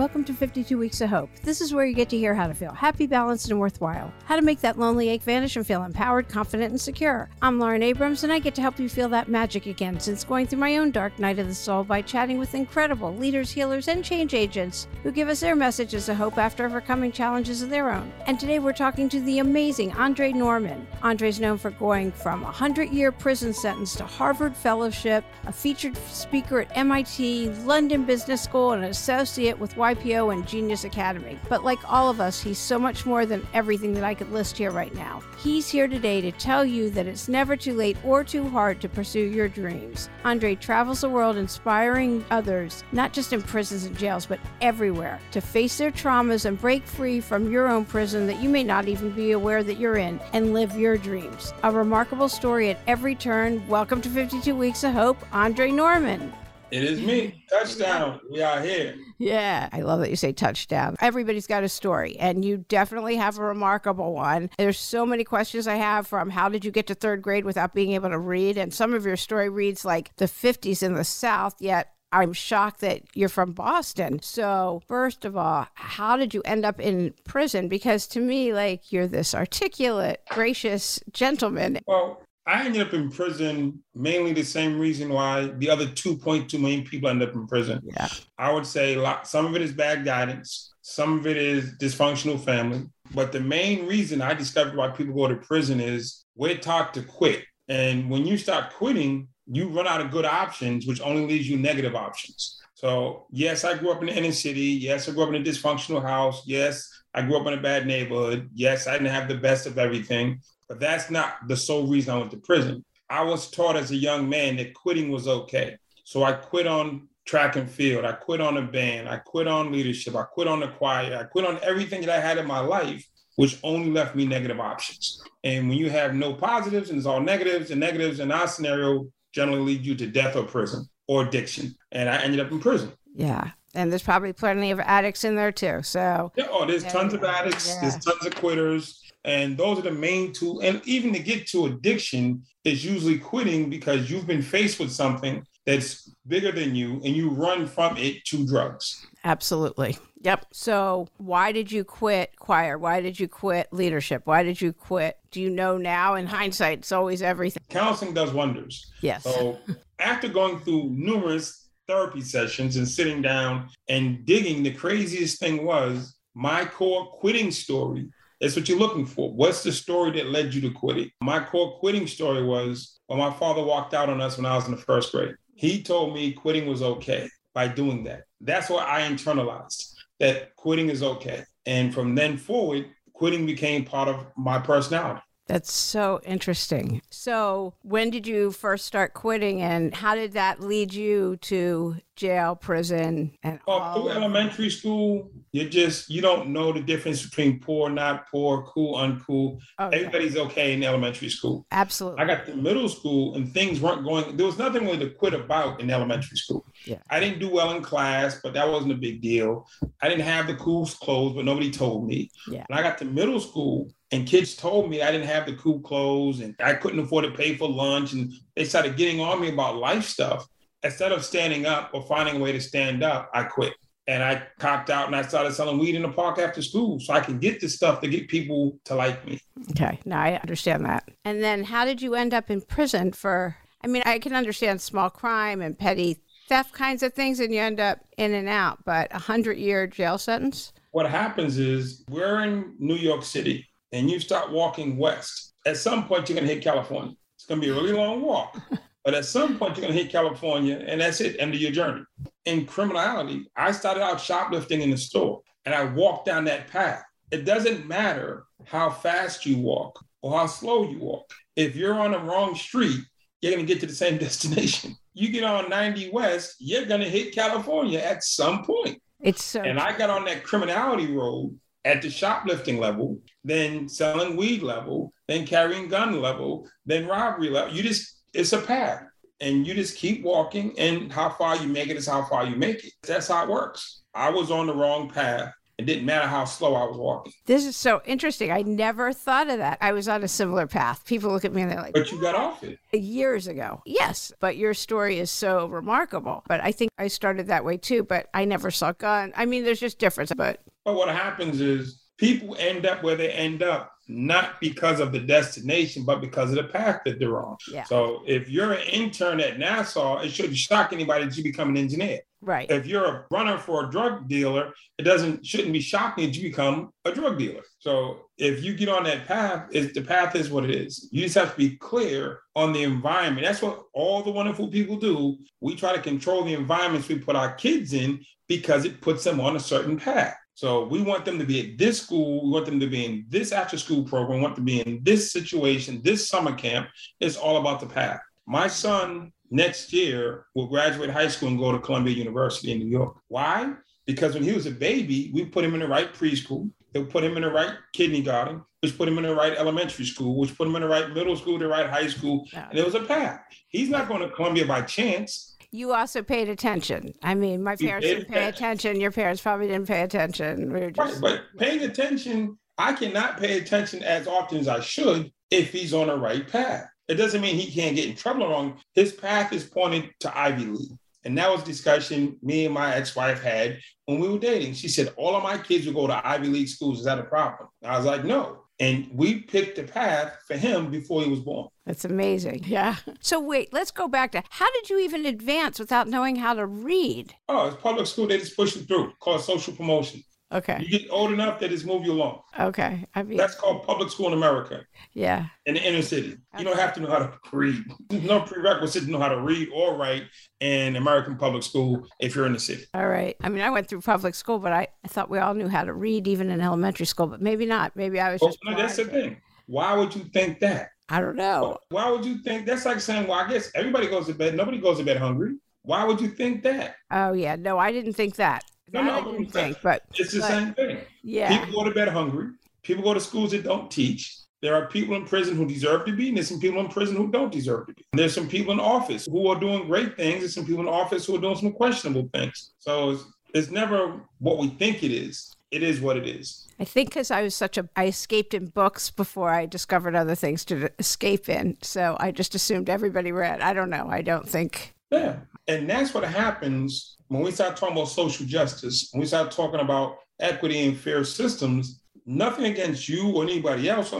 Welcome to 52 Weeks of Hope. This is where you get to hear how to feel happy, balanced, and worthwhile. How to make that lonely ache vanish and feel empowered, confident, and secure. I'm Lauren Abrams, and I get to help you feel that magic again since going through my own dark night of the soul by chatting with incredible leaders, healers, and change agents who give us their messages of hope after overcoming challenges of their own. And today we're talking to the amazing Andre Norman. Andre's known for going from a 100 year prison sentence to Harvard Fellowship, a featured speaker at MIT, London Business School, and an associate with YPO and Genius Academy. But like all of us, he's so much more than everything that I could list here right now. He's here today to tell you that it's never too late or too hard to pursue your dreams. Andre travels the world inspiring others, not just in prisons and jails, but everywhere, to face their traumas and break free from your own prison that you may not even be aware that you're in and live your dreams. A remarkable story at every turn. Welcome to 52 Weeks of Hope, Andre Norman. It is me. Touchdown. We are here. Yeah, I love that you say touchdown. Everybody's got a story, and you definitely have a remarkable one. There's so many questions I have from how did you get to third grade without being able to read? And some of your story reads like the 50s in the South, yet I'm shocked that you're from Boston. So, first of all, how did you end up in prison? Because to me, like, you're this articulate, gracious gentleman. Well, I ended up in prison mainly the same reason why the other 2.2 million people end up in prison. Yeah. I would say lot, some of it is bad guidance, some of it is dysfunctional family. But the main reason I discovered why people go to prison is we're taught to quit. And when you start quitting, you run out of good options, which only leaves you negative options. So, yes, I grew up in the inner city. Yes, I grew up in a dysfunctional house. Yes, I grew up in a bad neighborhood. Yes, I didn't have the best of everything. But that's not the sole reason I went to prison. I was taught as a young man that quitting was okay. So I quit on track and field. I quit on a band. I quit on leadership. I quit on the choir. I quit on everything that I had in my life, which only left me negative options. And when you have no positives and it's all negatives, and negatives in our scenario generally lead you to death or prison or addiction. And I ended up in prison. Yeah. And there's probably plenty of addicts in there too. So, yeah, oh, there's yeah, tons of addicts, yeah. there's tons of quitters and those are the main two. And even to get to addiction is usually quitting because you've been faced with something that's bigger than you and you run from it to drugs. Absolutely. Yep. So, why did you quit choir? Why did you quit leadership? Why did you quit? Do you know now in hindsight? It's always everything. Counseling does wonders. Yes. So, after going through numerous therapy sessions and sitting down and digging, the craziest thing was my core quitting story it's what you're looking for. What's the story that led you to quitting? My core quitting story was when my father walked out on us when I was in the first grade. He told me quitting was okay by doing that. That's what I internalized that quitting is okay. And from then forward, quitting became part of my personality. That's so interesting. So, when did you first start quitting, and how did that lead you to jail, prison, and well, through elementary school? You just you don't know the difference between poor, not poor, cool, uncool. Oh, okay. Everybody's okay in elementary school. Absolutely. I got to middle school, and things weren't going. There was nothing really to quit about in elementary school. Yeah. I didn't do well in class, but that wasn't a big deal. I didn't have the cool clothes, but nobody told me. Yeah. When I got to middle school, and kids told me I didn't have the cool clothes and I couldn't afford to pay for lunch. And they started getting on me about life stuff. Instead of standing up or finding a way to stand up, I quit. And I copped out and I started selling weed in the park after school so I could get the stuff to get people to like me. Okay. Now I understand that. And then how did you end up in prison for? I mean, I can understand small crime and petty theft kinds of things, and you end up in and out, but a 100 year jail sentence? What happens is we're in New York City and you start walking west, at some point you're going to hit California. It's going to be a really long walk, but at some point you're going to hit California, and that's it, end of your journey. In criminality, I started out shoplifting in the store, and I walked down that path. It doesn't matter how fast you walk or how slow you walk. If you're on the wrong street, you're going to get to the same destination. You get on 90 West, you're going to hit California at some point. It's so and I got on that criminality road at the shoplifting level, then selling weed level, then carrying gun level, then robbery level. You just, it's a path. And you just keep walking, and how far you make it is how far you make it. That's how it works. I was on the wrong path. It didn't matter how slow I was walking. This is so interesting. I never thought of that. I was on a similar path. People look at me and they're like, But you got off it. Years ago. Yes. But your story is so remarkable. But I think I started that way too, but I never saw gun. I mean, there's just difference. But But what happens is people end up where they end up not because of the destination, but because of the path that they're on. Yeah. So if you're an intern at NASA, it shouldn't shock anybody that you become an engineer. right. If you're a runner for a drug dealer, it doesn't shouldn't be shocking that you become a drug dealer. So if you get on that path, is the path is what it is. You just have to be clear on the environment. That's what all the wonderful people do. We try to control the environments we put our kids in because it puts them on a certain path. So we want them to be at this school. We want them to be in this after school program. We want them to be in this situation, this summer camp. It's all about the path. My son next year will graduate high school and go to Columbia University in New York. Why? Because when he was a baby, we put him in the right preschool. They put him in the right kindergarten, which put him in the right elementary school, which put him in the right middle school, the right high school. And it was a path. He's not going to Columbia by chance. You also paid attention. I mean, my parents paid didn't pay attention. Your parents probably didn't pay attention. We were Right, but paying attention, I cannot pay attention as often as I should if he's on the right path. It doesn't mean he can't get in trouble wrong. His path is pointed to Ivy League. And that was discussion me and my ex-wife had when we were dating. She said, all of my kids will go to Ivy League schools. Is that a problem? I was like, no. And we picked the path for him before he was born. that's amazing. Yeah. So wait, let's go back to how did you even advance without knowing how to read? Oh, it's public school. They just push you through. Called social promotion. Okay. You get old enough, that it's move you along. Okay. I mean, That's called public school in America. yeah. in the inner city. You don't have to know how to read. There's no prerequisite to know how to read or write in American public school if you're in the city. All right. I mean, I went through public school, but I, I thought we all knew how to read even in elementary school, but maybe not. Maybe I was Well, just. no, that's the thing. Why would you think that? I don't know. Why would you think that's like saying, well, I guess everybody goes to bed. Nobody goes to bed hungry. Why would you think that? Oh yeah. No, I didn't think that. No, no, I I'm didn't saying- think, but It's the But- same thing. yeah. People go to bed hungry. People go to schools that don't teach. There are people in prison who deserve to be, and there's some people in prison who don't deserve to be. And there's some people in office who are doing great things, and some people in office who are doing some questionable things. So it's, it's never what we think it is. It is what it is. I think because I was such a, I escaped in books before I discovered other things to escape in. So I just assumed everybody read. I don't know. I don't think. Yeah. And that's what happens when we start talking about social justice, when we start talking about equity and fair systems, nothing against you or anybody else.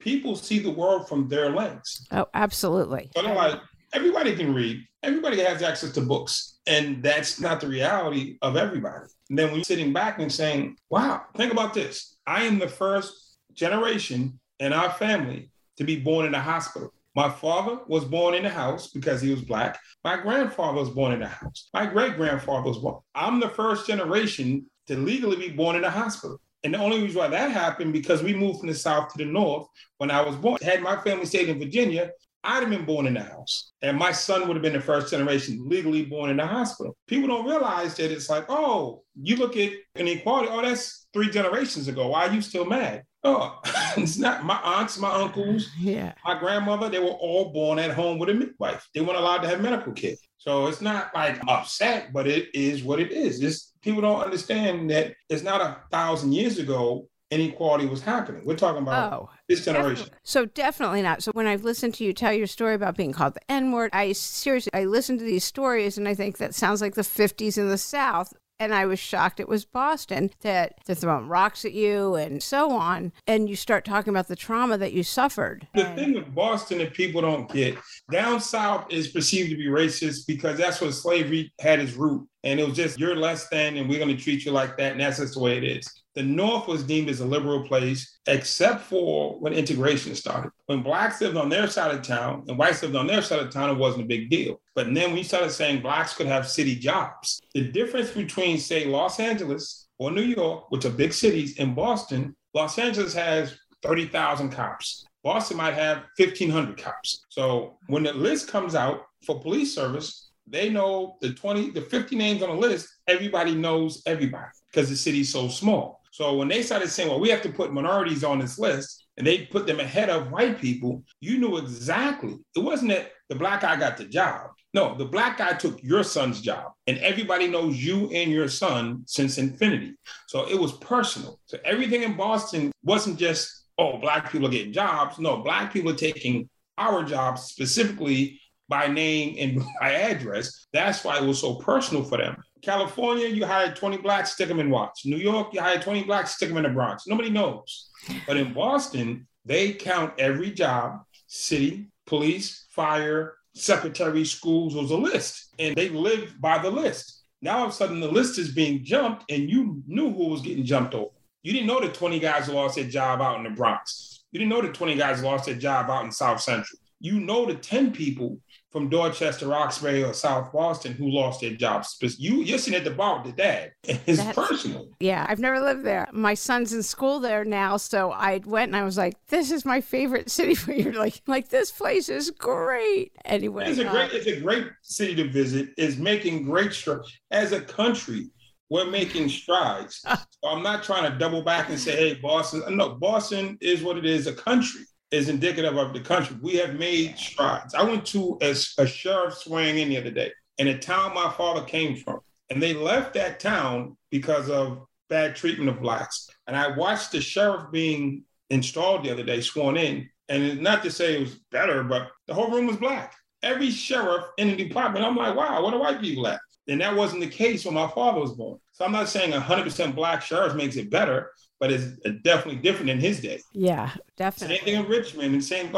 People see the world from their lens. Oh, absolutely. So they're like, everybody can read, everybody has access to books. And that's not the reality of everybody. And then when you're sitting back and saying, wow, think about this. I am the first generation in our family to be born in a hospital. My father was born in the house because he was black. My grandfather was born in the house. My great grandfather was born. I'm the first generation to legally be born in a hospital. And the only reason why that happened because we moved from the south to the north when I was born. Had my family stayed in Virginia, I'd have been born in the house. And my son would have been the first generation legally born in the hospital. People don't realize that it's like, oh, you look at inequality, oh, that's three generations ago. Why are you still mad? Oh, it's not my aunts, my uncles, Yeah. my grandmother, they were all born at home with a midwife. They weren't allowed to have medical care. So it's not like upset, but it is what it is. It's, people don't understand that it's not a thousand years ago inequality was happening. We're talking about Oh. this generation. Definitely. So definitely not. So when I've listened to you tell your story about being called the N word, I seriously I listen to these stories and I think that sounds like the 50s in the South. And I was shocked it was Boston that they're throwing rocks at you and so on. And you start talking about the trauma that you suffered. The And- thing with Boston that people don't get, down south is perceived to be racist because that's where slavery had its root. And it was just, you're less than, and we're going to treat you like that. And that's just the way it is. The North was deemed as a liberal place, except for when integration started. When blacks lived on their side of town and whites lived on their side of town, it wasn't a big deal. But then we started saying blacks could have city jobs. The difference between, say, Los Angeles or New York, which are big cities, and Boston, Los Angeles has 30,000 cops. Boston might have 1,500 cops. So when the list comes out for police service, they know the 20, the 50 names on the list, everybody knows everybody because the city's so small. So when they started saying, well, we have to put minorities on this list and they put them ahead of white people, you knew exactly. It wasn't that the black guy got the job. No, the black guy took your son's job, and everybody knows you and your son since infinity. So it was personal. So everything in Boston wasn't just, oh, black people are getting jobs. No, black people are taking our jobs specifically by name and by address. That's why it was so personal for them. California, you hired 20 blacks, stick them in Watts. New York, you hired 20 blacks, stick them in the Bronx. Nobody knows. But in Boston, they count every job, city, police, fire, secretary, schools, was a list. And they live by the list. Now all of a sudden the list is being jumped and you knew who was getting jumped over. You didn't know the 20 guys lost their job out in the Bronx. You didn't know the 20 guys lost their job out in South Central. You know the 10 people from Dorchester, Roxbury, or South Boston who lost their jobs. But you, you're sitting at the bar with the dad. It's That's, personal. Yeah, I've never lived there. My son's in school there now, so I went and I was like, "This is my favorite city." For you, like, like this place is great. Anyway, it's a great, uh, it's a great city to visit. It's making great strides as a country. We're making strides. so I'm not trying to double back and say, "Hey, Boston." No, Boston is what it is. A country is indicative of the country. We have made strides. I went to a, a sheriff swearing in the other day in a town my father came from, and they left that town because of bad treatment of blacks. And I watched the sheriff being installed the other day, sworn in, and not to say it was better, but the whole room was black. Every sheriff in the department, I'm like, wow, what do white people at? And that wasn't the case when my father was born. So I'm not saying 100% black sheriff makes it better, but it's definitely different in his day. Yeah, definitely. Same thing in Richmond and same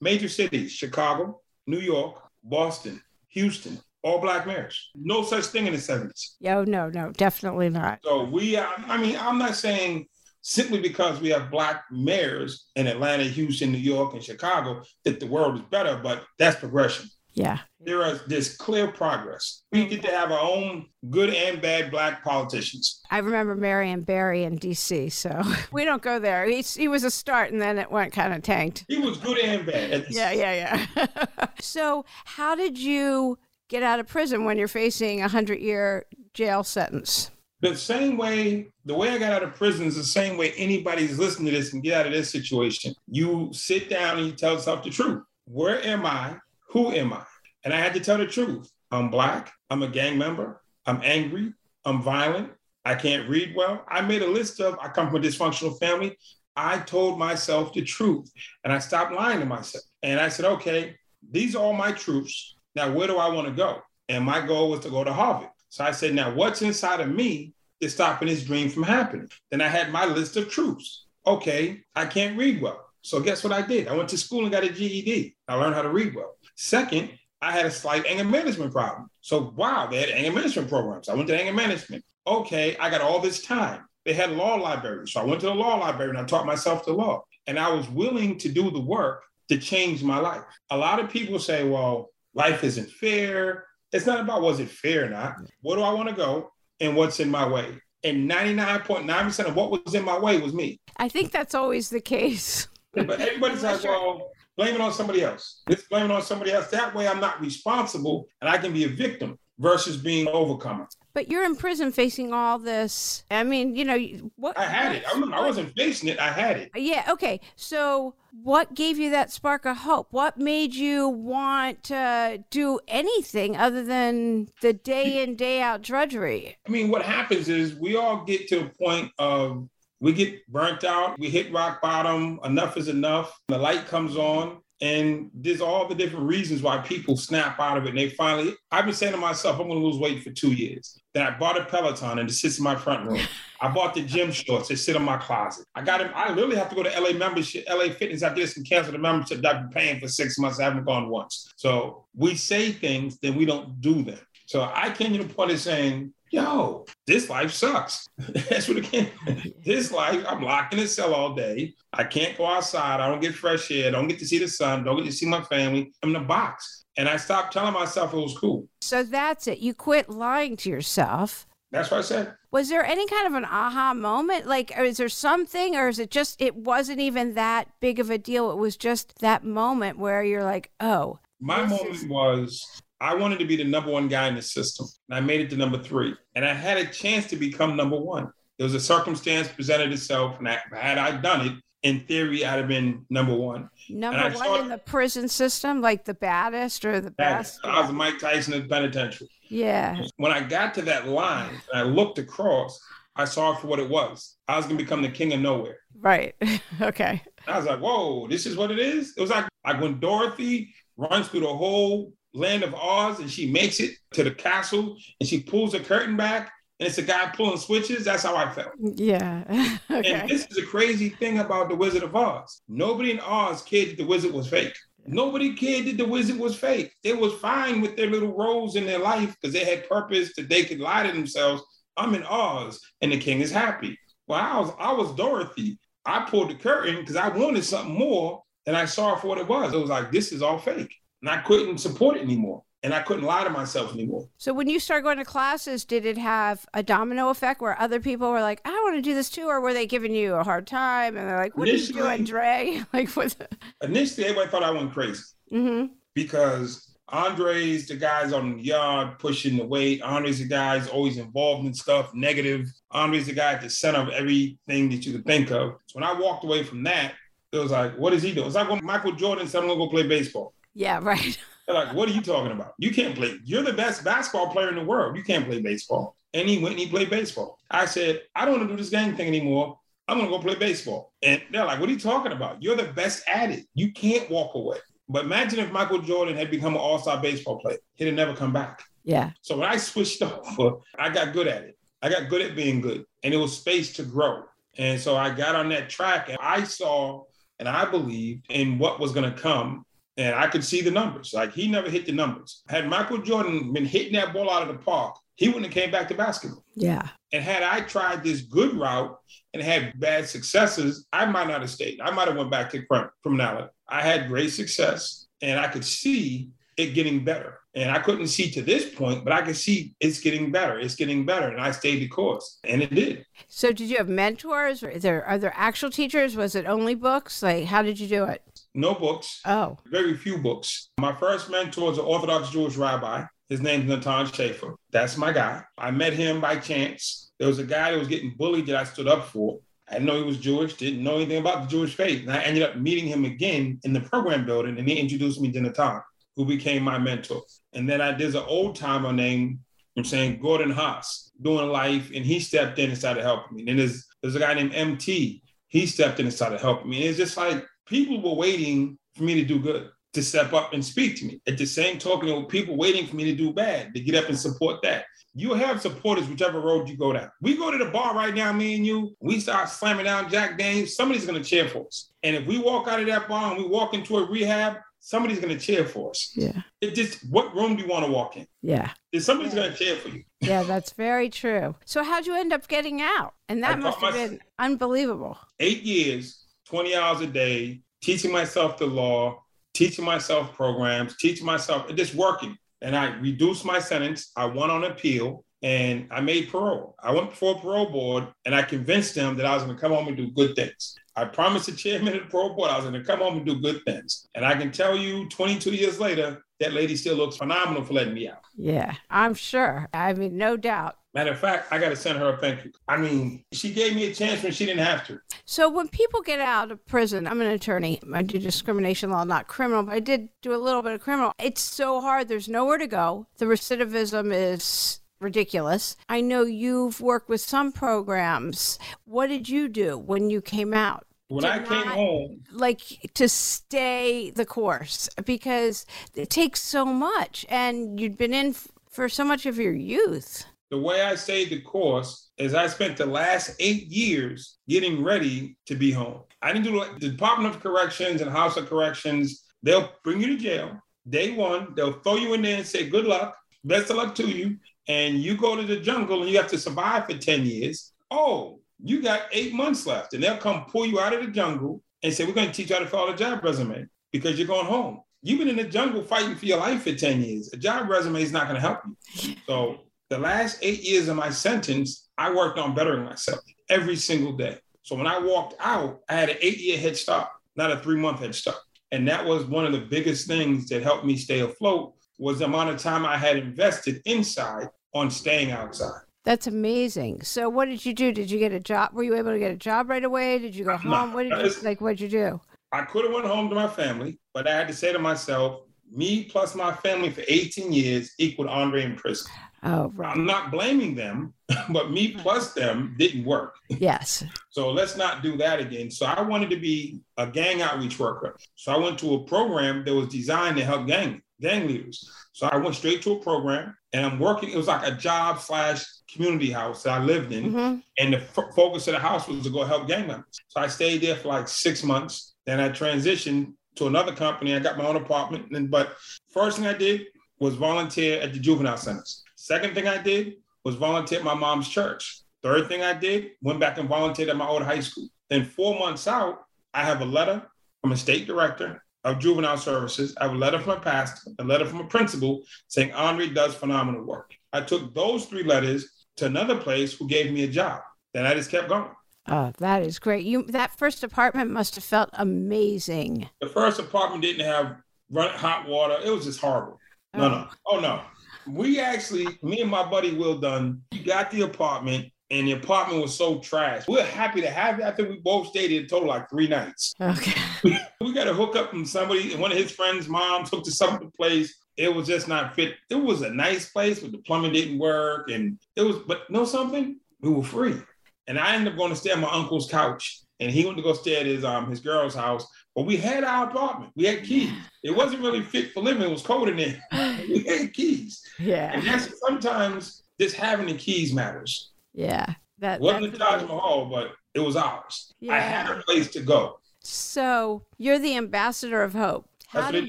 major cities, Chicago, New York, Boston, Houston, all black mayors. No such thing in the 70s. Yeah, oh, no, no, definitely not. So we, I mean, I'm not saying simply because we have black mayors in Atlanta, Houston, New York, and Chicago that the world is better, but that's progression. Yeah. There is this clear progress. We mm. get to have our own good and bad black politicians. I remember Marion Barry in DC, so we don't go there. He, he was a start and then it went kind of tanked. He was good and bad. Yeah, yeah, yeah. so, how did you get out of prison when you're facing a 100 year jail sentence? The same way, the way I got out of prison is the same way anybody's listening to this and get out of this situation. You sit down and you tell yourself the truth. Where am I? Who am I? And I had to tell the truth. I'm black. I'm a gang member. I'm angry. I'm violent. I can't read well. I made a list of, I come from a dysfunctional family. I told myself the truth and I stopped lying to myself. And I said, okay, these are all my truths. Now, where do I want to go? And my goal was to go to Harvard. So I said, now what's inside of me is stopping this dream from happening? Then I had my list of truths. Okay, I can't read well. So guess what I did? I went to school and got a GED. I learned how to read well. Second, I had a slight anger management problem. So, wow, they had anger management programs. I went to anger management. Okay, I got all this time. They had law libraries. So I went to the law library and I taught myself the law. And I was willing to do the work to change my life. A lot of people say, well, life isn't fair. It's not about was it fair or not. Where do I want to go and what's in my way? And 99.9% of what was in my way was me. I think that's always the case. but everybody says, well, blame it on somebody else. Let's blame it on somebody else. That way I'm not responsible and I can be a victim versus being overcomer. But you're in prison facing all this. I mean, you know, what I had it. I, I wasn't facing it. I had it. Yeah. Okay. So, what gave you that spark of hope? What made you want to do anything other than the day in day out drudgery? I mean, what happens is we all get to a point of we get burnt out, we hit rock bottom, enough is enough. The light comes on, and there's all the different reasons why people snap out of it. And they finally, I've been saying to myself, I'm going to lose weight for two years. Then I bought a Peloton and it sits in my front room. I bought the gym shorts that sit in my closet. I got them. I literally have to go to LA membership, LA Fitness. I get some cancel the membership that I've been paying for six months. I haven't gone once. So we say things, then we don't do them. So I came to the point of saying, yo, this life sucks. That's what it came. this life, I'm locked in a cell all day. I can't go outside. I don't get fresh air. I don't get to see the sun. Don't get to see my family. I'm in a box. And I stopped telling myself it was cool. So that's it. You quit lying to yourself. That's what I said. Was there any kind of an aha moment? Like, is there something, or is it just, it wasn't even that big of a deal? It was just that moment where you're like, oh. My moment is- was I wanted to be the number one guy in the system. And I made it to number three. And I had a chance to become number one. There was a circumstance presented itself, and I, had I done it, in theory, I'd have been number one. Number one in the prison system, like the baddest or the best. I was Mike Tyson in the penitentiary. Yeah. When I got to that line and I looked across, I saw for what it was. I was gonna become the king of nowhere. Right. okay. I was like, whoa, this is what it is. It was like like when Dorothy runs through the whole land of Oz and she makes it to the castle and she pulls the curtain back and it's a guy pulling switches. That's how I felt. Yeah. okay. And this is a crazy thing about the Wizard of Oz. Nobody in Oz cared that the wizard was fake. Nobody cared that the wizard was fake. They was fine with their little roles in their life because they had purpose that they could lie to themselves. I'm in Oz and the king is happy. Well, I was I was Dorothy. I pulled the curtain because I wanted something more and I saw it for what it was. It was like, this is all fake. And I couldn't support it anymore and I couldn't lie to myself anymore. So when you started going to classes, did it have a domino effect where other people were like, "I want to do this too," or were they giving you a hard time and they're like, "What initially, are you doing, Dre?" like, what? Initially, everybody thought I went crazy mm-hmm. because Andre's the guys on the yard pushing the weight. Andre's the guys always involved in stuff negative. Andre's the guy at the center of everything that you could think of. So when I walked away from that, it was like, what is he doing? It's like when Michael Jordan said, I'm gonna go play baseball. Yeah, right. They're like, what are you talking about? You can't play. You're the best basketball player in the world. You can't play baseball. And he went and he played baseball. I said, I don't want to do this gang thing anymore. I'm going to go play baseball. And they're like, what are you talking about? You're the best at it. You can't walk away. But imagine if Michael Jordan had become an all star baseball player, he'd have never come back. Yeah. So when I switched over, I got good at it. I got good at being good. And it was space to grow. And so I got on that track and I saw and I believed in what was going to come and I could see the numbers. Like he never hit the numbers. Had Michael Jordan been hitting that ball out of the park, he wouldn't have came back to basketball. Yeah. And had I tried this good route and had bad successes, I might not have stayed. I might have went back to criminality. I had great success, and I could see it getting better. And I couldn't see to this point, but I could see it's getting better. It's getting better. And I stayed the course. And it did. So did you have mentors? Are there are there actual teachers? Was it only books? Like how did you do it? No books. Oh. Very few books. My first mentor was an Orthodox Jewish rabbi. His name's Natan Schaefer. That's my guy. I met him by chance. There was a guy that was getting bullied that I stood up for. I didn't know he was Jewish, didn't know anything about the Jewish faith. And I ended up meeting him again in the program building, and he introduced me to Natan, who became my mentor. And then I there's an old timer named I'm saying Gordon Haas doing life, and he stepped in and started helping me. And then there's there's a guy named MT. He stepped in and started helping me. And it's just like people were waiting for me to do good, to step up and speak to me. At the same token, there were people waiting for me to do bad, to get up and support that. You have supporters whichever road you go down. We go to the bar right now, me and you, we start slamming down Jack Daniels, somebody's gonna cheer for us. And if we walk out of that bar and we walk into a rehab, somebody's gonna cheer for us. Yeah. It just what room do you want to walk in? Yeah. Somebody's yeah. gonna cheer for you. yeah, that's very true. So how'd you end up getting out? And that I must have been unbelievable. Eight years, 20 hours a day, teaching myself the law, teaching myself programs, teaching myself, just working. And I reduced my sentence. I won on appeal and I made parole. I went before a parole board and I convinced them that I was going to come home and do good things. I promised the chairman of the parole board I was going to come home and do good things. And I can tell you 22 years later, that lady still looks phenomenal for letting me out. Yeah, I'm sure. I mean, no doubt. Matter of fact, I got to send her a thank you. I mean, she gave me a chance when she didn't have to. So, when people get out of prison, I'm an attorney. I do discrimination law, not criminal, but I did do a little bit of criminal. It's so hard. There's nowhere to go. The recidivism is ridiculous. I know you've worked with some programs. What did you do when you came out? When I came home, like to stay the course because it takes so much, and you'd been in for so much of your youth the way I stayed the course is I spent the last eight years getting ready to be home. I didn't do the Department of Corrections and House of Corrections. They'll bring you to jail. Day one, they'll throw you in there and say, good luck, best of luck to you. And you go to the jungle and you have to survive for 10 years. Oh, you got eight months left. And they'll come pull you out of the jungle and say, we're going to teach you how to out a job resume because you're going home. You've been in the jungle fighting for your life for 10 years. A job resume is not going to help you. So the last eight years of my sentence, I worked on bettering myself every single day. So when I walked out, I had an eight year head start, not a three month head start. And that was one of the biggest things that helped me stay afloat was the amount of time I had invested inside on staying outside. That's amazing. So, what did you do? Did you get a job? Were you able to get a job right away? Did you go home? what did you like? What did you do? I could have went home to my family, but I had to say to myself, me plus my family for 18 years equaled Andre in prison. Oh, right. I'm not blaming them, but me plus them didn't work. Yes. So let's not do that again. So I wanted to be a gang outreach worker. So I went to a program that was designed to help gang gang leaders. So I went straight to a program and I'm working. It was like a job slash community house that I lived in. Mm-hmm. And the f- focus of the house was to go help gang members. So I stayed there for like six months. Then I transitioned to another company. I got my own apartment. And, but first thing I did was volunteer at the juvenile centers. Second thing I did was volunteer at my mom's church. Third thing I did, went back and volunteered at my old high school. Then four months out, I have a letter from a state director of juvenile services. I have a letter from a pastor, a letter from a principal saying Andre does phenomenal work. I took those three letters to another place who gave me a job. Then I just kept going. Oh, that is great. You that first apartment must have felt amazing. The first apartment didn't have run hot water. It was just horrible. No, oh. oh. no. Oh no we actually, me and my buddy Will Dunn, we got the apartment and the apartment was so trash. We are happy to have it. I think we both stayed in total like three nights. Okay. we got a hookup from somebody, and one of his friends' moms took to some place. It was just not fit. It was a nice place, but the plumbing didn't work. And it was, but know something? We were free. And I ended up going to stay on my uncle's couch. And he went to go stay at his um his girl's house. But we had our apartment. We had keys. It wasn't really fit for living. It was cold in there. we had keys. Yeah. And that's sometimes just having the keys matters. Yeah. That wasn't the Taj Mahal, but it was ours. Yeah. I had a place to go. So you're the ambassador of hope. How did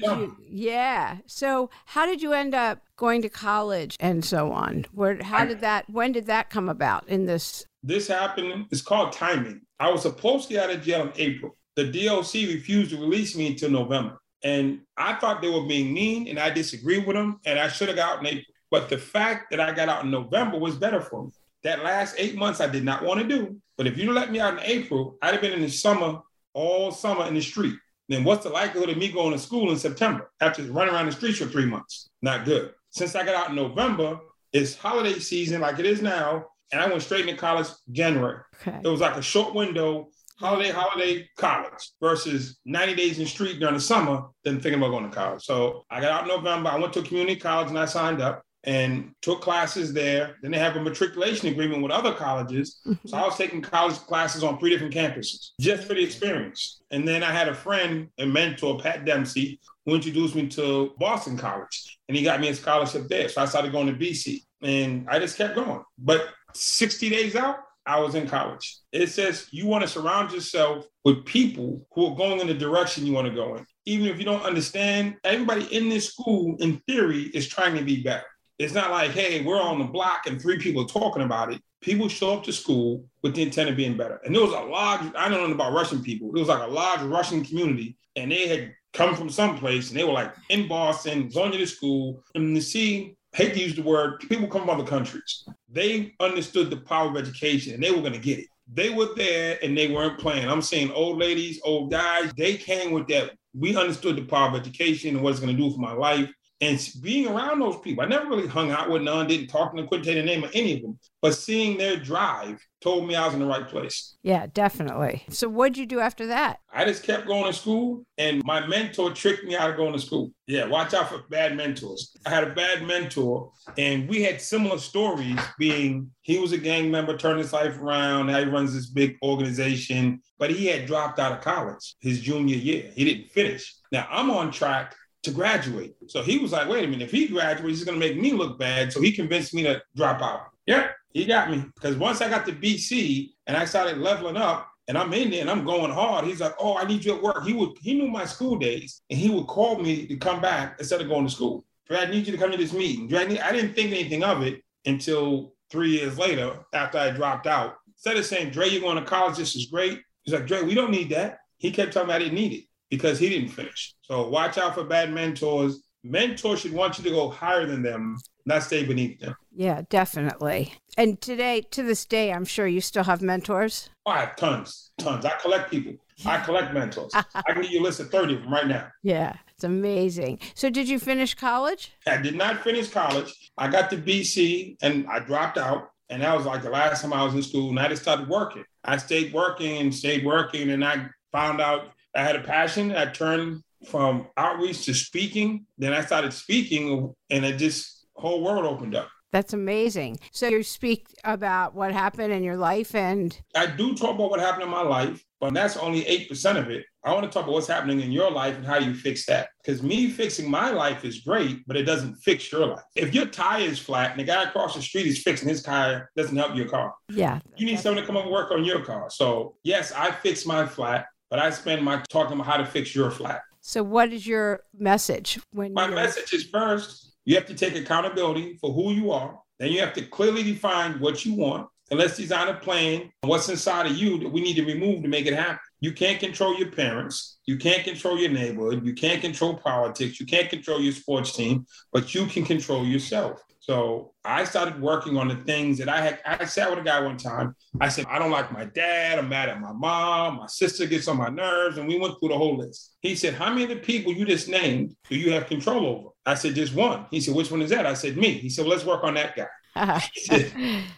you? Yeah. So how did you end up going to college and so on? Where? How did that? When did that come about? In this? This happened. It's called timing. I was supposed to get out of jail in April the DOC refused to release me until November. And I thought they were being mean and I disagreed with them and I should have got out in April. But the fact that I got out in November was better for me. That last eight months I did not want to do. But if you let me out in April, I'd have been in the summer, all summer in the street. Then what's the likelihood of me going to school in September after running around the streets for three months? Not good. Since I got out in November, it's holiday season like it is now, and I went straight into college January. Okay. It was like a short window holiday, holiday, college versus 90 days in the street during the summer, then thinking about going to college. So I got out in November. I went to a community college and I signed up and took classes there. Then they have a matriculation agreement with other colleges. Mm-hmm. So I was taking college classes on three different campuses just for the experience. And then I had a friend and mentor, Pat Dempsey, who introduced me to Boston College and he got me a scholarship there. So I started going to BC and I just kept going. But 60 days out, I was in college. It says you want to surround yourself with people who are going in the direction you want to go in. Even if you don't understand, everybody in this school, in theory, is trying to be better. It's not like, hey, we're on the block and three people are talking about it. People show up to school with the intent of being better. And there was a large, I don't know about Russian people, there was like a large Russian community, and they had come from someplace and they were like in Boston, going to the school, and to see hate to use the word, people come from other countries. They understood the power of education and they were going to get it. They were there and they weren't playing. I'm saying old ladies, old guys, they came with that. We understood the power of education and what it's going to do for my life. And being around those people, I never really hung out with none, didn't talk to them, couldn't tell the name of any of them. But seeing their drive told me I was in the right place. Yeah, definitely. So what'd you do after that? I just kept going to school and my mentor tricked me out of going to school. Yeah, watch out for bad mentors. I had a bad mentor and we had similar stories being he was a gang member, turned his life around. Now he runs this big organization, but he had dropped out of college his junior year. He didn't finish. Now I'm on track to graduate. So he was like, wait a minute, if he graduates, he's to make me look bad. So he convinced me to drop out. Yeah, he got me. Because once I got to BC and I started leveling up and I'm in there and I'm going hard, he's like, oh, I need you at work. He would, he knew my school days and he would call me to come back instead of going to school. I need you to come to this meeting. I didn't think anything of it until three years later after I dropped out. Instead of saying, Dre, you're going to college, this is great. He's like, Dre, we don't need that. He kept telling me I didn't need it because he didn't finish. So watch out for bad mentors. Mentors should want you to go higher than them, not stay beneath them. Yeah, definitely. And today, to this day, I'm sure you still have mentors. Oh, I have tons, tons. I collect people. I collect mentors. I can give you a list of 30 of them right now. Yeah, it's amazing. So, did you finish college? I did not finish college. I got to BC and I dropped out. And that was like the last time I was in school. And I just started working. I stayed working and stayed working. And I found out I had a passion. I turned from outreach to speaking. Then I started speaking and it just whole world opened up. That's amazing. So you speak about what happened in your life and I do talk about what happened in my life, but that's only 8% of it. I want to talk about what's happening in your life and how you fix that. Because me fixing my life is great, but it doesn't fix your life. If your tire is flat and the guy across the street is fixing his tire, doesn't help your car. Yeah. You need someone to come and work on your car. So yes, I fix my flat, but I spend my talking about how to fix your flat. So what is your message when my message is first, you have to take accountability for who you are. Then you have to clearly define what you want. And let's design a plan what's inside of you that we need to remove to make it happen. You can't control your parents. You can't control your neighborhood. You can't control politics. You can't control your sports team, but you can control yourself. So I started working on the things that I had. I sat with a guy one time. I said, I don't like my dad. I'm mad at my mom. My sister gets on my nerves. And we went through the whole list. He said, How many of the people you just named do you have control over? I said, Just one. He said, Which one is that? I said, Me. He said, well, Let's work on that guy. said,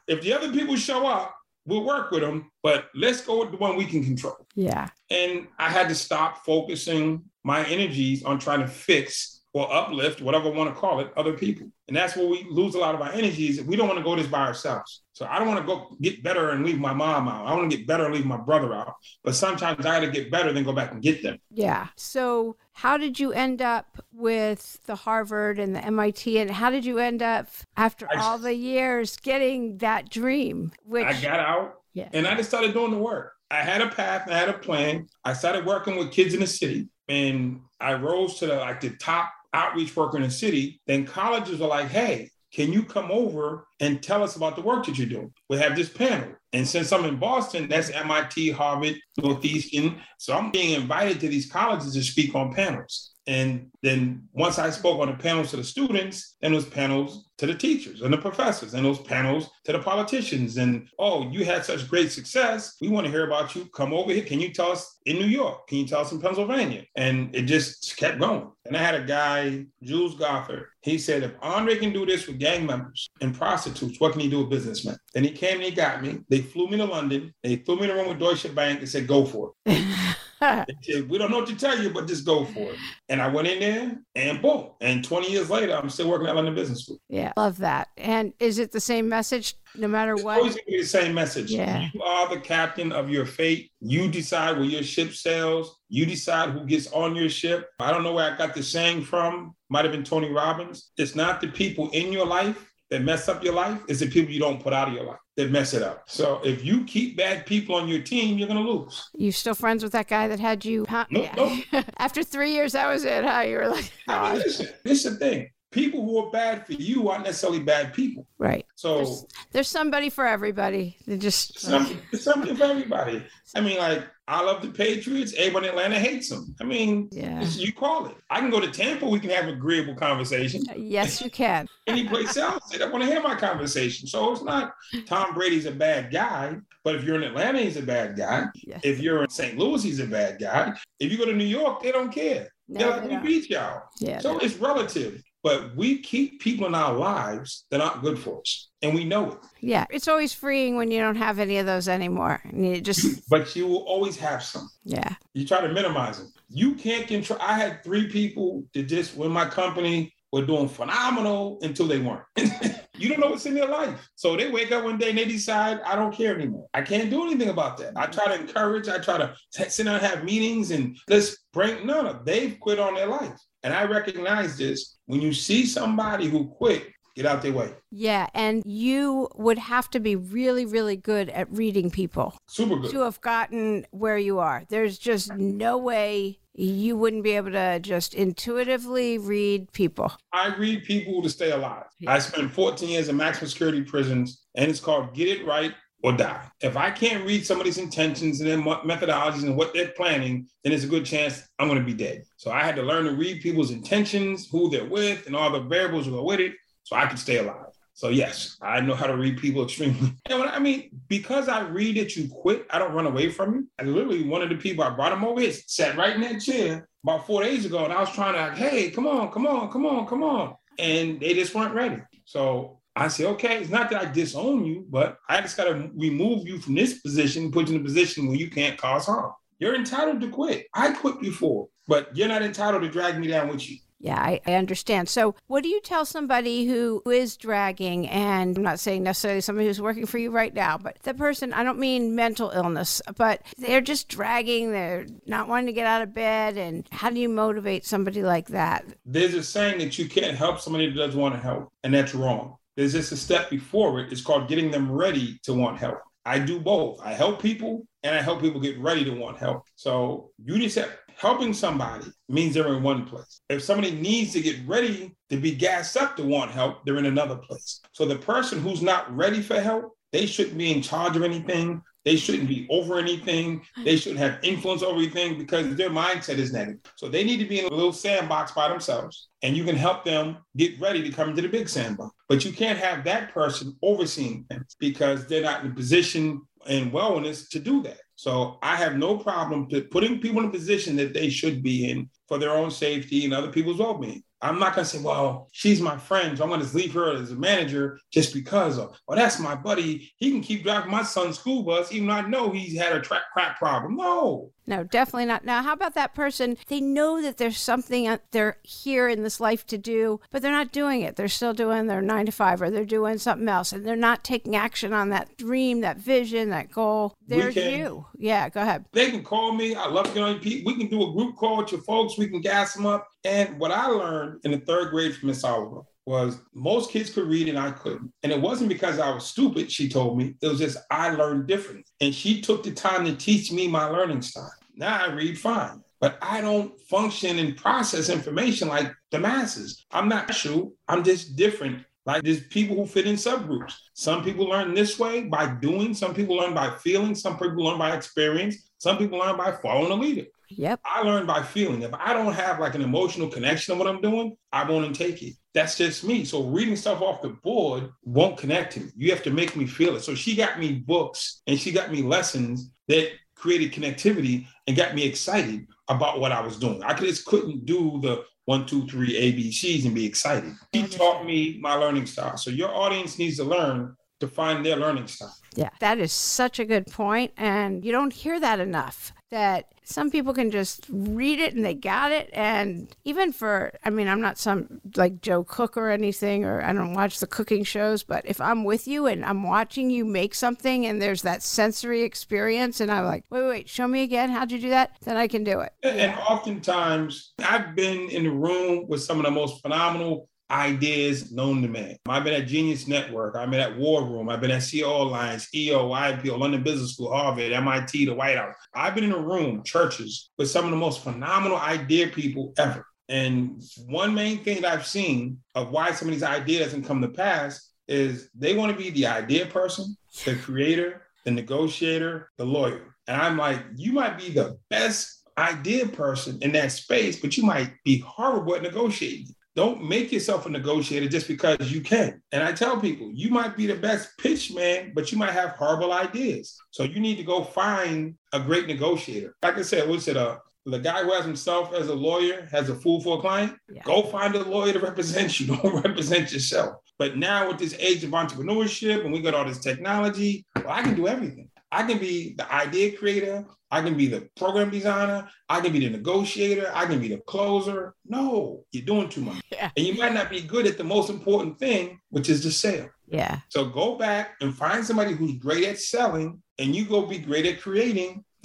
if the other people show up, we'll work with them, but let's go with the one we can control. Yeah. And I had to stop focusing my energies on trying to fix or uplift, whatever I want to call it, other people. And that's where we lose a lot of our energies. We don't want to go this by ourselves. So I don't want to go get better and leave my mom out. I want to get better and leave my brother out. But sometimes I got to get better than go back and get them. Yeah. So how did you end up with the Harvard and the MIT? And how did you end up after I, all the years getting that dream? Which I got out yeah. and I just started doing the work. I had a path, I had a plan. I started working with kids in the city and I rose to the like the top outreach worker in the city, then colleges are like, hey, can you come over and tell us about the work that you're doing? We have this panel. And since I'm in Boston, that's MIT, Harvard, Northeastern. So I'm being invited to these colleges to speak on panels. And then once I spoke on the panels to the students, then those panels to the teachers and the professors, and those panels to the politicians. And oh, you had such great success. We want to hear about you. Come over here. Can you tell us in New York? Can you tell us in Pennsylvania? And it just kept going. And I had a guy, Jules Gothard. He said, if Andre can do this with gang members and prostitutes, what can he do with businessmen? Then he came and he got me. They flew me to London. They threw me in a room with Deutsche Bank and said, go for it. said, we don't know what to tell you, but just go for it. And I went in there and boom. And 20 years later, I'm still working at London Business School. Yeah, love that. And is it the same message no matter it's what? always going to be the same message. Yeah. You are the captain of your fate. You decide where your ship sails. You decide who gets on your ship. I don't know where I got the saying from. Might have been Tony Robbins. It's not the people in your life that mess up your life it's the people you don't put out of your life that mess it up. So if you keep bad people on your team, you're going to lose. You still friends with that guy that had you? Huh? Nope, yeah. nope. After three years, that was it. How you were like, I mean, listen, this is the thing. People who are bad for you aren't necessarily bad people. Right. So there's, there's somebody for everybody. They just something, something for everybody. I mean, like I love the Patriots. Everyone in Atlanta hates them. I mean, yeah. you call it. I can go to Tampa. We can have an agreeable conversation. Uh, yes, you can. Any place else, they don't want to hear my conversation. So it's not Tom Brady's a bad guy, but if you're in Atlanta, he's a bad guy. Yes. If you're in St. Louis, he's a bad guy. If you go to New York, they don't care. No, They're like, they we beat y'all. Yeah, so it's relative but we keep people in our lives that aren't good for us and we know it. Yeah it's always freeing when you don't have any of those anymore and you just but you will always have some. Yeah. You try to minimize them. You can't control i had three people that just when my company were doing phenomenal until they weren't you don't know what's in their life. So they wake up one day and they decide i don't care anymore. I can't do anything about that. I try to encourage i try to sit down and have meetings and let's bring no no they've quit on their life. And I recognize this. When you see somebody who quit, get out their way. Yeah. And you would have to be really, really good at reading people. Super good. To have gotten where you are. There's just no way you wouldn't be able to just intuitively read people. I read people to stay alive. Yeah. I spent 14 years in maximum security prisons, and it's called Get It Right or die. If I can't read somebody's intentions and their methodologies and what they're planning, then there's a good chance I'm going to be dead. So I had to learn to read people's intentions, who they're with, and all the variables that go with it, so I could stay alive. So yes, I know how to read people extremely. And when, I mean, because I read that you quit, I don't run away from you. I literally one of the people I brought him over here sat right in that chair about four days ago, and I was trying to, like, hey, come on, come on, come on, come on, and they just weren't ready. So I say, okay, it's not that I disown you, but I just got to remove you from this position, put you in a position where you can't cause harm. You're entitled to quit. I quit before, but you're not entitled to drag me down with you. Yeah, I, I, understand. So, what do you tell somebody who is dragging, and I'm not saying necessarily somebody who's working for you right now, but the person, I don't mean mental illness, but they're just dragging, they're not wanting to get out of bed. And how do you motivate somebody like that? There's a saying that you can't help somebody that doesn't want to help, and that's wrong. There's just a step before it. It's called getting them ready to want help. I do both. I help people and I help people get ready to want help. So you just have helping somebody means they're in one place. If somebody needs to get ready to be gassed up to want help, they're in another place. So the person who's not ready for help, they shouldn't be in charge of anything. They shouldn't be over anything. They shouldn't have influence over anything because their mindset is negative. So they need to be in a little sandbox by themselves, and you can help them get ready to come into the big sandbox. But you can't have that person overseeing things because they're not in a position and wellness to do that. So I have no problem putting people in a position that they should be in for their own safety and other people's well-being. I'm not to say, well, she's my friend, so I'm to leave her as a manager just because of, well, that's my buddy. He can keep driving my son's school bus, even though I know he's had a track crack problem. No. No, definitely not. Now, how about that person? They know that there's something they're here in this life to do, but they're not doing it. They're still doing their nine to five or they're doing something else and they're not taking action on that dream, that vision, that goal. There's you. Yeah, go ahead. They can call me. I love on people. We can do a group call with your folks. We can gas them up. And what I learned in the third grade from Miss Oliver was most kids could read and I couldn't. And it wasn't because I was stupid, she told me. It was just I learned differently. And she took the time to teach me my learning style. Now I read fine, but I don't function and process information like the masses. I'm not special. I'm just different. Like there's people who fit in subgroups. Some people learn this way by doing, some people learn by feeling, some people learn by experience, some people learn by following a leader. Yep. I learn by feeling. If I don't have like an emotional connection to what I'm doing, I won't take it. That's just me. So reading stuff off the board won't connect to me. You have to make me feel it. So she got me books and she got me lessons that created connectivity and got me excited about what I was doing. I just couldn't do the one, two, three ABCs and be excited. He taught me my learning style. So your audience needs to learn to find their learning style. Yeah, that is such a good point, and you don't hear that enough. That some people can just read it and they got it, and even for, I mean, I'm not some like Joe Cook or anything, or I don't watch the cooking shows, but if I'm with you and I'm watching you make something, and there's that sensory experience, and I'm like, wait, wait, show me again, how'd you do that? Then I can do it. And, yeah. and oftentimes, I've been in the room with some of the most phenomenal ideas known to man. I've been at Genius Network. I've been at War Room. I've been at CEO Alliance, EO, IPO, London Business School, Harvard, MIT, the White House. I've been in a room, churches, with some of the most phenomenal idea people ever. And one main thing that I've seen of why some of these ideas doesn't come to pass is they want to be the idea person, the creator, the negotiator, the lawyer. And I'm like, you might be the best idea person in that space, but you might be horrible at negotiating. Don't make yourself a negotiator just because you can. And I tell people, you might be the best pitch man, but you might have horrible ideas. So you need to go find a great negotiator. Like I said, what's it? Uh, the guy who has himself as a lawyer has a fool for a client. Yeah. Go find a lawyer to represent you. Don't represent yourself. But now with this age of entrepreneurship and we got all this technology, well, I can do everything. I can be the idea creator. I can be the program designer. I can be the negotiator. I can be the closer. No, you're doing too much. Yeah. And you might not be good at the most important thing, which is the sale. Yeah. So go back and find somebody who's great at selling and you go be great at creating.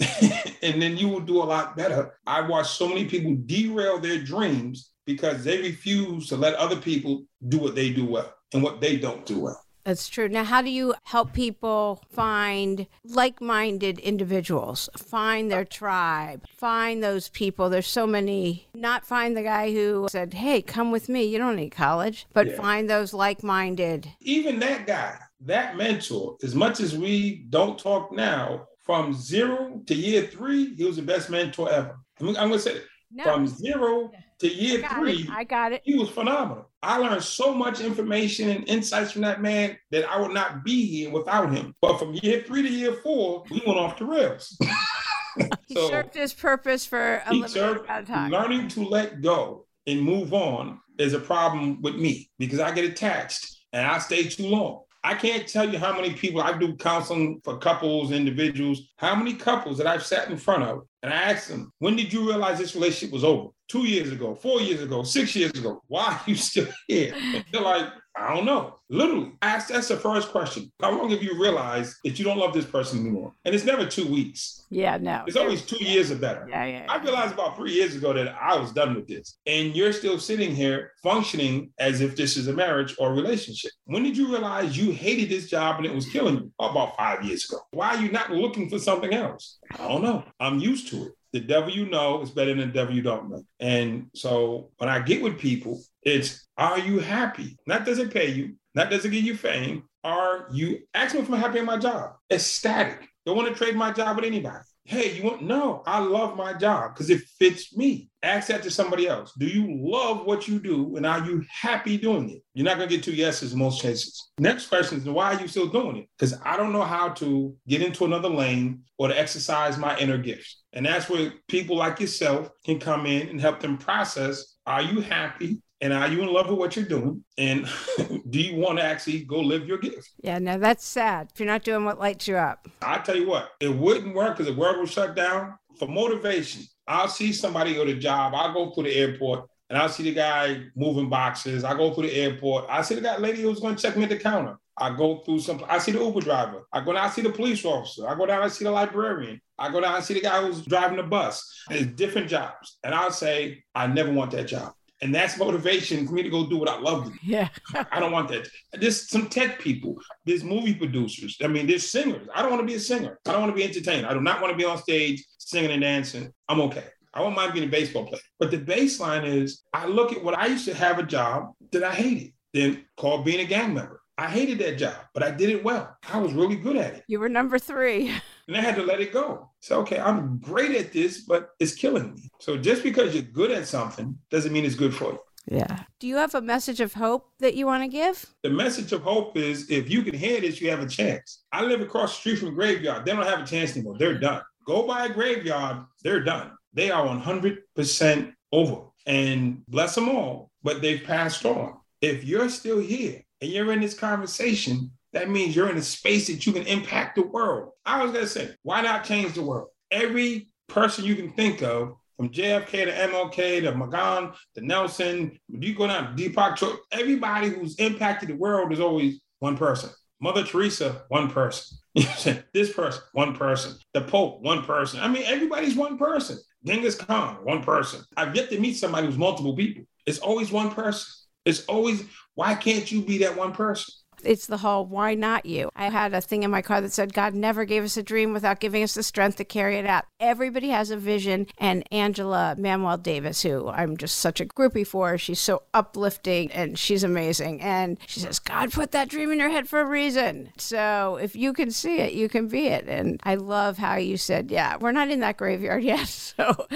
and then you will do a lot better. I watch so many people derail their dreams because they refuse to let other people do what they do well and what they don't do well. That's true. Now, how do you help people find like minded individuals, find their tribe, find those people? There's so many, not find the guy who said, Hey, come with me. You don't need college, but yeah. find those like minded. Even that guy, that mentor, as much as we don't talk now, from zero to year three, he was the best mentor ever. I'm, I'm going to say it. No. From zero to year I three, it. I got it. He was phenomenal. I learned so much information and insights from that man that I would not be here without him. But from year three to year four, we went off the rails. he so served his purpose for a limited amount of time. Learning to let go and move on is a problem with me because I get attached and I stay too long. I can't tell you how many people I do counseling for couples, individuals, how many couples that I've sat in front of and I asked them, when did you realize this relationship was over? Two years ago, four years ago, six years ago. Why are you still here? They're like, I don't know. Literally, ask that's the first question. How long have you realized that you don't love this person anymore? And it's never two weeks. Yeah, no. It's always two years or better. Yeah, yeah. I realized about three years ago that I was done with this. And you're still sitting here functioning as if this is a marriage or a relationship. When did you realize you hated this job and it was killing you? About five years ago. Why are you not looking for something else? I don't know. I'm used to it the devil you know is better than the devil you don't know. And so when I get with people, it's are you happy? That does it pay you, that does it give you fame. Are you ask me if I'm happy in my job? Ecstatic. Don't want to trade my job with anybody. Hey, you want no, I love my job because it fits me. Ask that to somebody else. Do you love what you do and are you happy doing it? You're not gonna get two yeses most cases. Next question is why are you still doing it? Because I don't know how to get into another lane or to exercise my inner gifts. And that's where people like yourself can come in and help them process are you happy? And are you in love with what you're doing? And do you want to actually go live your gift? Yeah, no, that's sad. If you're not doing what lights you up. I tell you what, it wouldn't work because the world will shut down. For motivation, I'll see somebody go to job. I'll go through the airport and I'll see the guy moving boxes. I go through the airport. I see the guy lady who's going to check me at the counter. I go through some. I see the Uber driver. I go down. I see the police officer. I go down. I see the librarian. I go down. I see the guy who's driving the bus. It's different jobs, and I'll say I never want that job. And that's motivation for me to go do what I love to do. Yeah. I don't want that. There's some tech people, there's movie producers. I mean, there's singers. I don't want to be a singer. I don't want to be entertained. I do not want to be on stage singing and dancing. I'm okay. I won't mind being a baseball player. But the baseline is I look at what I used to have a job that I hated, then called being a gang member. I hated that job, but I did it well. I was really good at it. You were number three. And I had to let it go. So, okay, I'm great at this, but it's killing me. So just because you're good at something doesn't mean it's good for you. Yeah. Do you have a message of hope that you want to give? The message of hope is if you can hear this, you have a chance. I live across the street from a graveyard. They don't have a chance anymore. They're done. Go by a graveyard, they're done. They are 100% over. And bless them all, but they've passed on. If you're still here and you're in this conversation, that means you're in a space that you can impact the world. I was gonna say, why not change the world? Every person you can think of, from JFK to MLK to Magan to Nelson, you go down Deepak Chopra, everybody who's impacted the world is always one person. Mother Teresa, one person. this person, one person. The Pope, one person. I mean, everybody's one person. Genghis Khan, one person. I've yet to meet somebody who's multiple people. It's always one person. It's always, why can't you be that one person? it's the whole why not you? I had a thing in my car that said God never gave us a dream without giving us the strength to carry it out. Everybody has a vision, and Angela Manuel Davis, who I'm just such a groupie for, she's so uplifting and she's amazing. And she says, God put that dream in your head for a reason. So if you can see it, you can be it. And I love how you said, yeah, we're not in that graveyard yet, so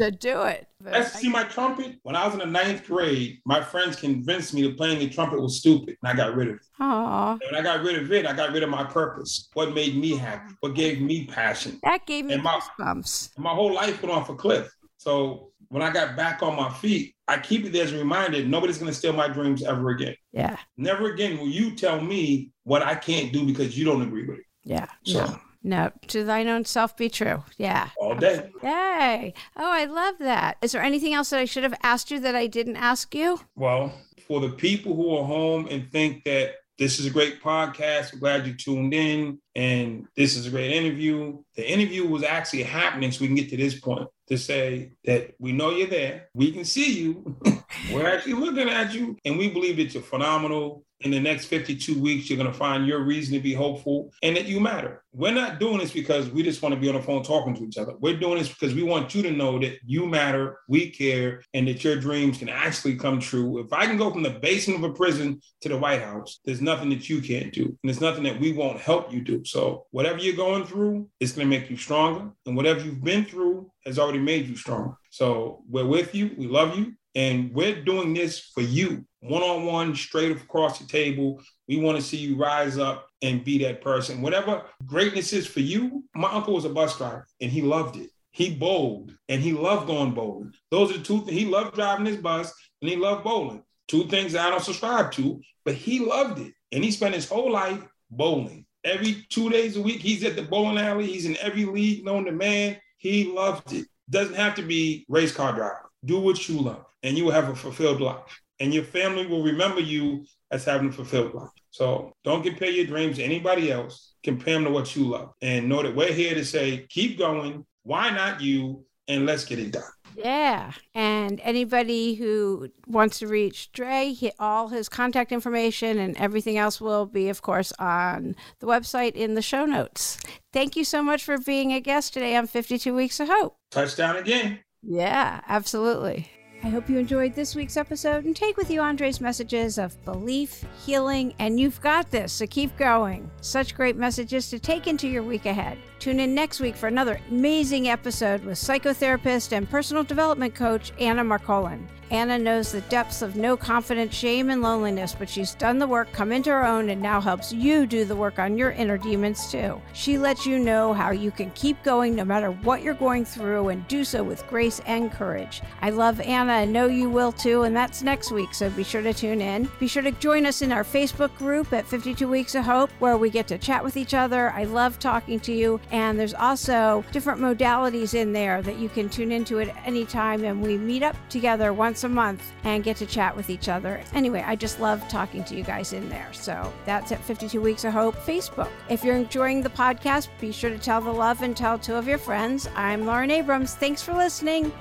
to do it. I see my trumpet. When I was in the ninth grade, my friends convinced me that playing the trumpet was stupid, and I got rid of it. Aww. when I got rid of it, I got rid of my purpose. What made me happy? What gave me passion? That gave me And my- goosebumps. My whole life went off a cliff. So when I got back on my feet, I keep it there as a reminder: nobody's going to steal my dreams ever again. Yeah, Never again will you tell me what I can't do because you don't agree with it. yeah. So No, no. To thine own self be true. Yeah. all day. Yay. Oh, I love that. Is there anything else that I should have asked you that I didn't ask you? Well, for the people who are home and think that this is a great podcast, we're glad you tuned in and this is a great interview. The interview was actually happening so we can get to this point to say that we know you're there, we can see you, we're actually looking at you, and we believe that you're phenomenal. In the next 52 weeks, you're going to find your reason to be hopeful and that you matter. We're not doing this because we just want to be on the phone talking to each other. We're doing this because we want you to know that you matter, we care, and that your dreams can actually come true. If I can go from the basement of a prison to the White House, there's nothing that you can't do. And there's nothing that we won't help you do. So, whatever you're going through, it's going to make you stronger. And whatever you've been through has already made you stronger. So, we're with you. We love you. And we're doing this for you, one on one, straight across the table. We want to see you rise up and be that person. Whatever greatness is for you, my uncle was a bus driver and he loved it. He bowled and he loved going bowling. Those are the two things. He loved driving his bus and he loved bowling. Two things I don't subscribe to, but he loved it. And he spent his whole life bowling. Every two days a week, he's at the bowling alley. He's in every league known to man. He loved it. Doesn't have to be race car driver. Do what you love, and you will have a fulfilled life. And your family will remember you as having a fulfilled life. So don't compare your dreams to anybody else. Compare them to what you love. And know that we're here to say, keep going. Why not you? And let's get it done. Yeah. And anybody who wants to reach Dre, he, all his contact information and everything else will be, of course, on the website in the show notes. Thank you so much for being a guest today on 52 Weeks of Hope. Touchdown again. Yeah, absolutely. I hope you enjoyed this week's episode and take with you Andre's messages of belief, healing, and you've got this, so keep going. Such great messages to take into your week ahead. Tune in next week for another amazing episode with psychotherapist and personal development coach Anna Marcolin. Anna knows the depths of no confidence, shame, and loneliness, but she's done the work, come into her own, and now helps you do the work on your inner demons too. She lets you know how you can keep going no matter what you're going through and do so with grace and courage. I love Anna and know you will too, and that's next week, so be sure to tune in. Be sure to join us in our Facebook group at 52 Weeks of Hope, where we get to chat with each other. I love talking to you, and there's also different modalities in there that you can tune into at any time, and we meet up together once once a month and get to chat with each other. Anyway, I just love talking to you guys in there. So that's at 52 Weeks of Hope Facebook. If you're enjoying the podcast, be sure to tell the love and tell two of your friends. I'm Lauren Abrams. Thanks for listening.